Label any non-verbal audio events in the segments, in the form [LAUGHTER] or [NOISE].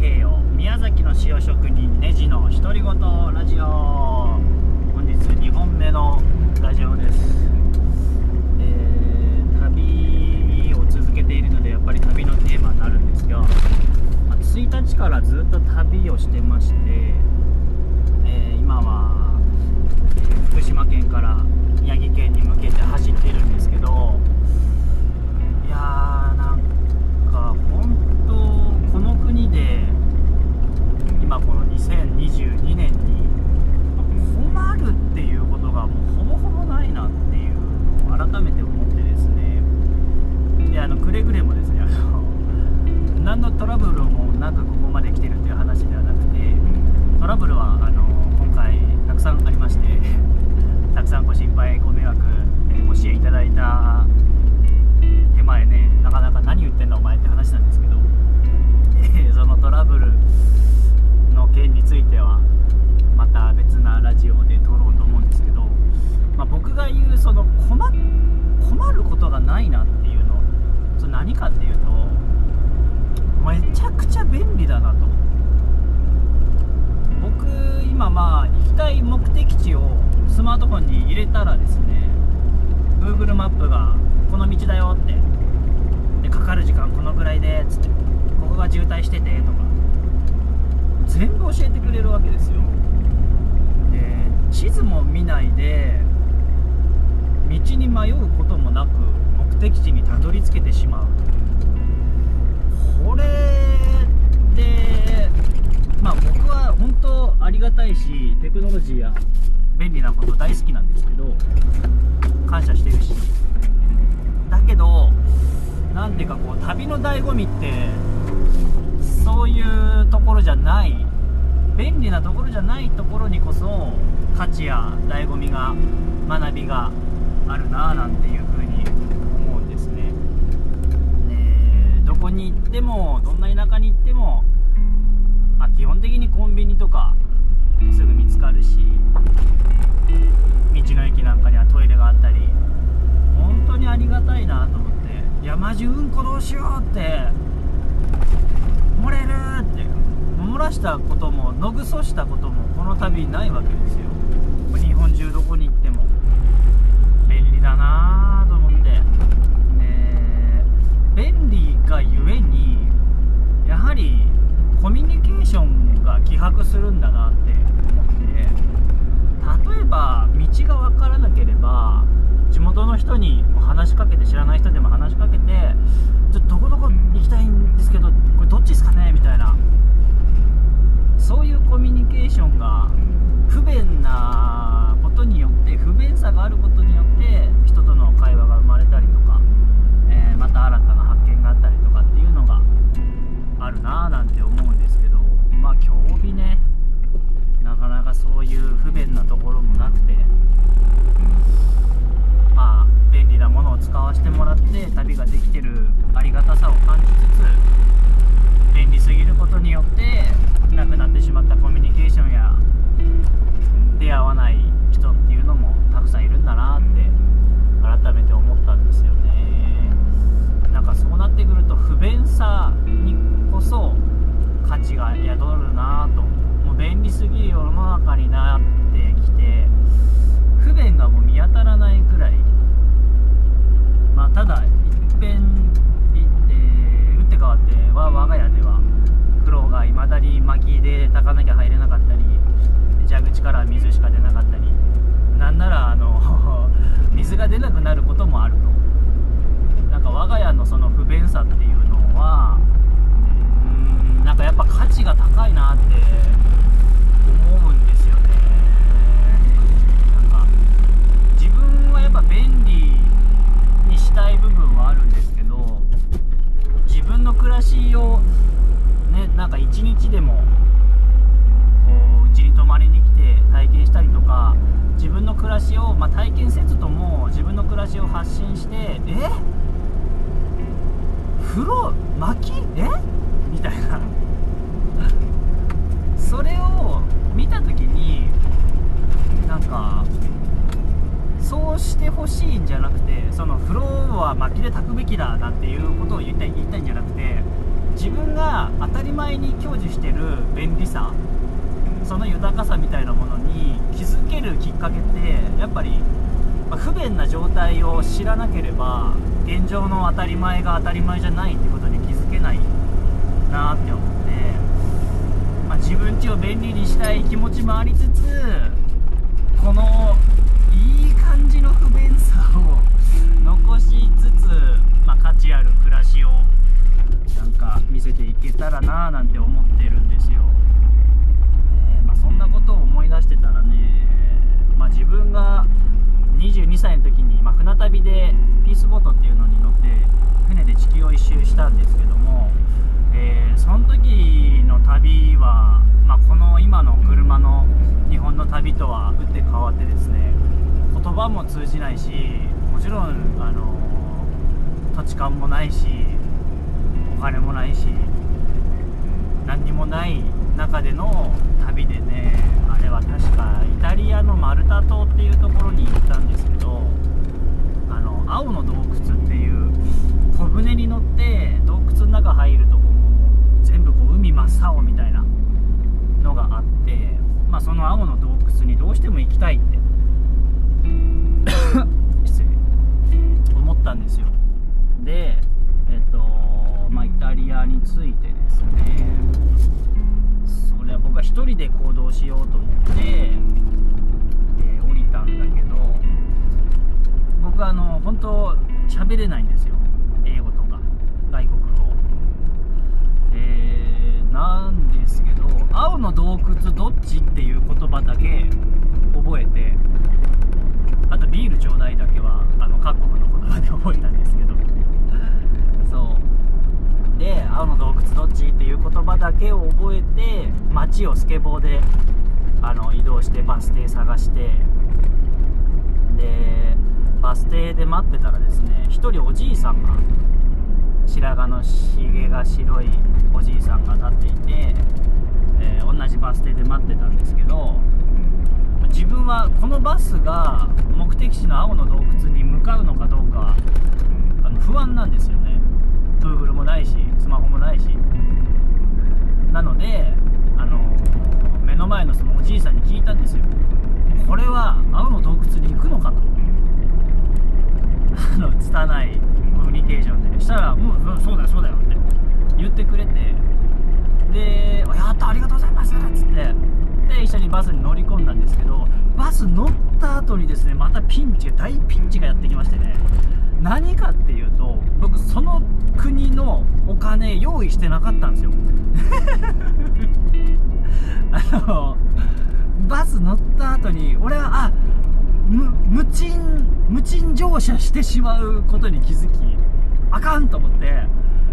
平洋宮崎の塩職人ネジの独り言ラジオ。本日2本目のラジオです、えー旅を続けているのでやっぱり旅のテーマになるんですが、まあ1日からずっと旅をしてまして、えー今は福島県から宮城県に向けて走ってるんですけどいやーなんか本当この国で今この2022年に困るっていうことがもうほぼほぼないなっていうのを改めて思ってですね。であのくれぐれもですねあの [LAUGHS] 何のトラブルもなくここまで来てるっていう話ではなくてトラブルはあの今回たくさんありましてそれ何かっていうとめちゃくちゃ便利だなと。僕今まあ行きたい目的地をスマートフォンに入れたらですね Google マップがこの道だよってでかかる時間このぐらいでつってここが渋滞しててとか全部教えてくれるわけですよ。で地図も見ないで道に迷うこともなく的地にたどり着けてしまう。これでまあ僕は本当ありがたいしテクノロジーや便利なこと大好きなんですけど感謝してるし。だけどなんていうかこう旅の醍醐味ってそういうところじゃない。便利なところじゃないところにこそ価値や醍醐味が学びがあるなぁなんていうしようって漏れるって漏らしたことも野ぐそしたこともこの旅ないわけですよ。日本中どこに行っても。便利だなと思って。ね便利がゆえにやはりコミュニケーションが希薄するんだなってしまったコミュニケーションや出会わない人っていうのもたくさんいるんだなって改めて思ったんですよね。なんかそうなってくると不便さにこそ価値が宿るなと。もう便利すぎる世の中になってきて不便がもう見当たらないくらい。まあただ一遍いえー打って変わっては我が家でがいまだに薪で炊かなきゃ入れなかったり蛇口から水しか出なかったりなんならあのを、まあ、体験せずとも自分の暮らしを発信してえ？風呂薪？え？みたいな。それを見た時になんかそうしてほしいんじゃなくてその風呂は薪で炊くべきだなんていうことを言いたい言いたいんじゃなくて自分が当たり前に享受してる便利さその豊かさみたいなものに気づけるきっかけってやっぱり、ま、不便な状態を知らなければ現状の当たり前が当たり前じゃないってことに気づけないなって思って、まあ、自分家を便利にしたい気持ちもありつつこのいい感じの不便さを [LAUGHS] 残しつつ、まあ、価値ある暮らしをなんか見せていけたらななんて思ってるんですよ、えー、まあ、そんなことを思い出してたらね、まあ、自分が22歳の時に、まあ、船旅でピースボートっていうのに乗って船で地球を一周したんですけども、えー、その時の旅は、まあ、この今の車の日本の旅とは打って変わってですね言葉も通じないしもちろんあの土地勘もないしお金もないし何にもない中での旅でねあれは確かイタリアのマルタ島っていうところに行ったんですけどあの青の洞窟小舟に乗って洞窟の中入るとこも全部こう海真っ青みたいなのがあって、まあ、その青の洞窟にどうしても行きたいって [COUGHS] 失礼思ったんですよ。でえっとまあイタリアについてですねそれは僕は1人で行動しようと思って、えー、降りたんだけど僕はあの本当喋れないんですよ。の洞窟どっちっていう言葉だけ覚えてあとビールちょうだいだけはあの各国の言葉で覚えたんですけど。そう。で青の洞窟どっちっていう言葉だけを覚えて街をスケボーであの移動してバス停探してでバス停で待ってたらですね1人おじいさんが白髪のひげが白いおじいさんが立っていて、同じバス停で待ってたんですけど自分はこのバスが目的地の青の洞窟に向かうのかどうかあの不安なんですよね。Google もないしスマホもないし。なので、あの、目の前のそのおじいさんに聞いたんですよ。これは青の洞窟に行くのかと。[LAUGHS] あの拙いコミュニケーションで、したら「もうそうだよそうだよ」って言ってくれてで「やったありがとうございます」っつってで一緒にバスに乗り込んだんですけどバス乗った後にですねまたピンチが大ピンチがやってきましてね。何かっていうと僕その国のお金用意してなかったんですよ。[LAUGHS] あのバス乗った後に俺はあ無賃無賃乗車してしまうことに気づきあかんと思って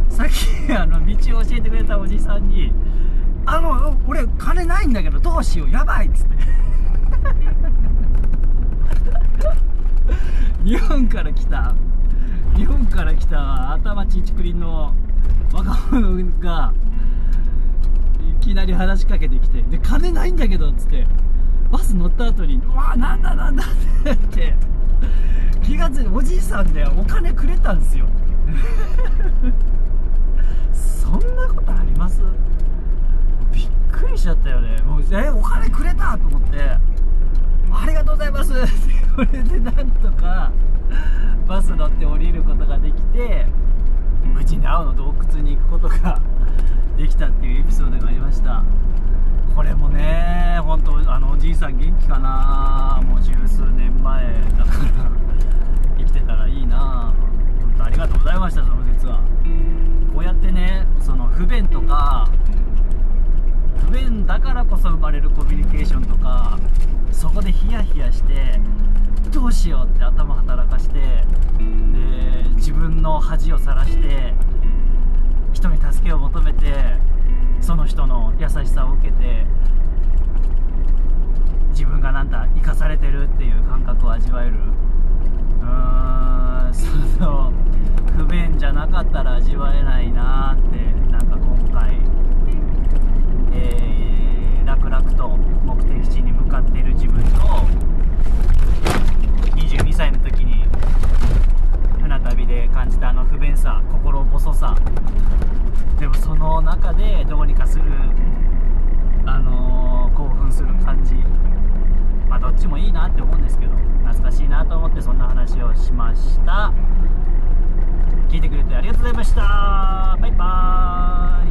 さっきあの道を教えてくれたおじさんに「あの俺金ないんだけどどうしようやばい」っつって。[LAUGHS] 日本から来た。日本から来た頭ちちくりんの若者がいきなり話しかけてきてで金ないんだけどっつって。バス乗った後にうわなんだなんだって。って気が付いておじいさんでお金くれたんですよそんなことありますびっくりしちゃったよねもうえお金くれたと思ってありがとうございます。っ [LAUGHS] てこれでなんとかバス乗って降りることができて無事に青の洞窟に行くことが [LAUGHS] できたっていうエピソードがありました。これもね本当あのおじいさん元気かな。もう十数年前だから [LAUGHS] 生きてたらいいな。本当ありがとうございましたその説は。こうやってねその不便とか不便だからこそ生まれるコミュニケーションとかそこでヒヤヒヤしてどうしようって頭働かしてで自分の恥をさらして人に助けを求めてその人の優しさを受けて自分がなんだ生かされてるっていう感覚を味わえる。うーんその不便じゃなかったら味わえないなってなんか今回、々と目的地に向かっている自分と22歳の時に船旅で感じたあの不便さ心細さ。でもその中でどうにかするあのー興奮する感じまあどっちもいいなって思うんですけど懐かしいなと思ってそんな話をしました。聞いてくれてありがとうございました。バイバーイ。